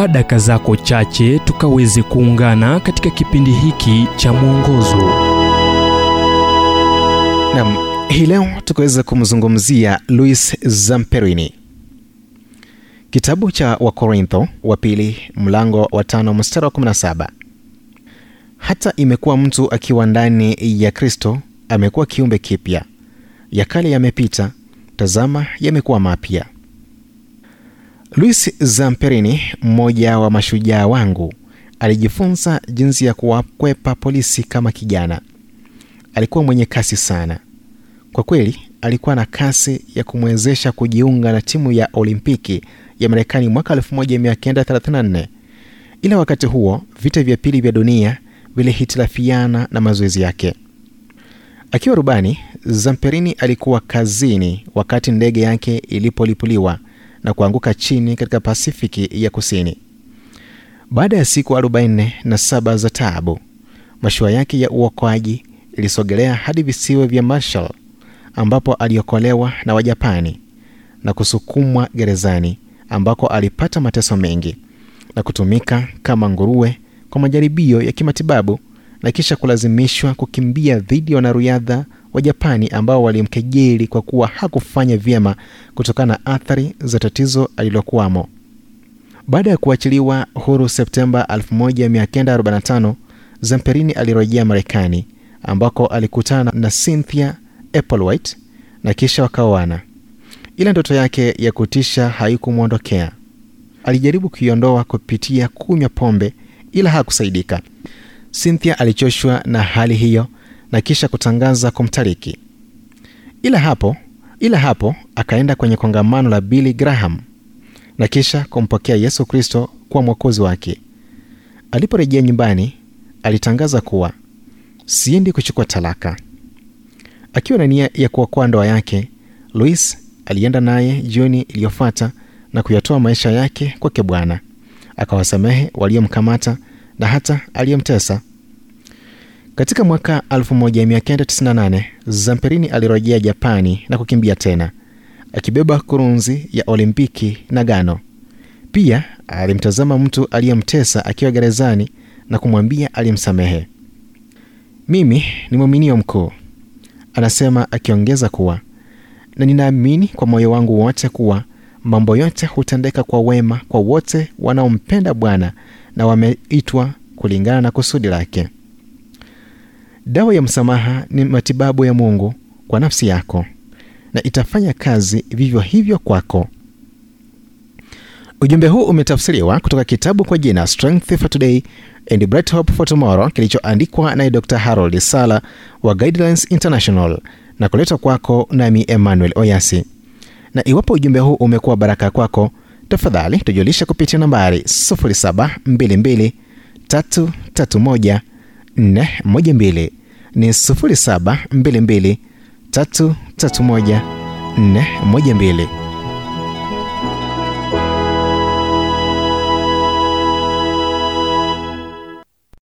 chukua daka zako chache tukaweze kuungana katika kipindi hiki cha mwongozo. Nam hii leo tukaweza kumzungumzia luis zamperini. Kitabu cha wakorintho wa pili mlango wa tano mstari wa 17 hata imekuwa mtu akiwa ndani ya kristo amekuwa kiumbe kipya. Ya kale yamepita tazama yamekuwa mapya luis zamperini mmoja wa mashujaa wangu alijifunza jinsi ya kuwakwepa polisi kama kijana. Alikuwa mwenye kasi sana. Kwa kweli alikuwa na kasi ya kumwezesha kujiunga na timu ya olimpiki ya marekani mwaka 1934 ila wakati huo vita vya pili vya dunia vilihitilafiana na mazoezi yake. Akiwa rubani zamperini alikuwa kazini wakati ndege yake ilipolipuliwa na kuanguka chini katika pasifiki ya kusini. Baada ya siku 47 za taabu mashua yake ya uokoaji ilisogelea hadi visiwa vya marshall ambapo aliokolewa na wajapani na kusukumwa gerezani ambako alipata mateso mengi na kutumika kama nguruwe kwa majaribio ya kimatibabu na kisha kulazimishwa kukimbia dhidi ya wanariadha wa japani ambao walimkejeli kwa kuwa hakufanya vyema kutokana na athari za tatizo alilokuwamo. Baada ya kuachiliwa huru septemba 1945 zamperini alirejea marekani ambako alikutana na cynthia applewhite na kisha wakaoana. Ila ndoto yake ya kutisha haikumwondokea. Alijaribu kuiondoa kupitia kunywa pombe ila hakusaidika. Cynthia alichoshwa na hali hiyo na kisha kutangaza kumtariki. Ila hapo ila hapo akaenda kwenye kongamano la billy graham na kisha kumpokea yesu kristo kuwa mwokozi wake. Aliporejea nyumbani alitangaza kuwa siendi kuchukua talaka. Akiwa na nia ya kuokoa ndoa yake louis alienda naye jioni iliyofuata na kuyatoa maisha yake kwake bwana. Akawasamehe waliomkamata na hata aliyemtesa katika mwaka 1998 zamperini alirejea japani na kukimbia tena akibeba kurunzi ya olimpiki na gano. Pia alimtazama mtu aliyemtesa akiwa gerezani na kumwambia alimsamehe. Mimi ni mwaminio mkuu anasema akiongeza kuwa na ninaamini kwa moyo wangu wote kuwa mambo yote hutendeka kwa wema kwa wote wanaompenda bwana na wameitwa kulingana na kusudi lake dawa ya msamaha ni matibabu ya mungu kwa nafsi yako na itafanya kazi vivyo hivyo kwako. Ujumbe huu umetafsiriwa kutoka kitabu kwa jina strength for today and bright hope for tomorrow kilichoandikwa naye dr harold sala wa guidelines international na kuletwa kwako nami emmanuel oyasi. Na iwapo ujumbe huu umekuwa baraka kwako tafadhali tujulisha kupitia nambari 722 331 412 ni 722 331 412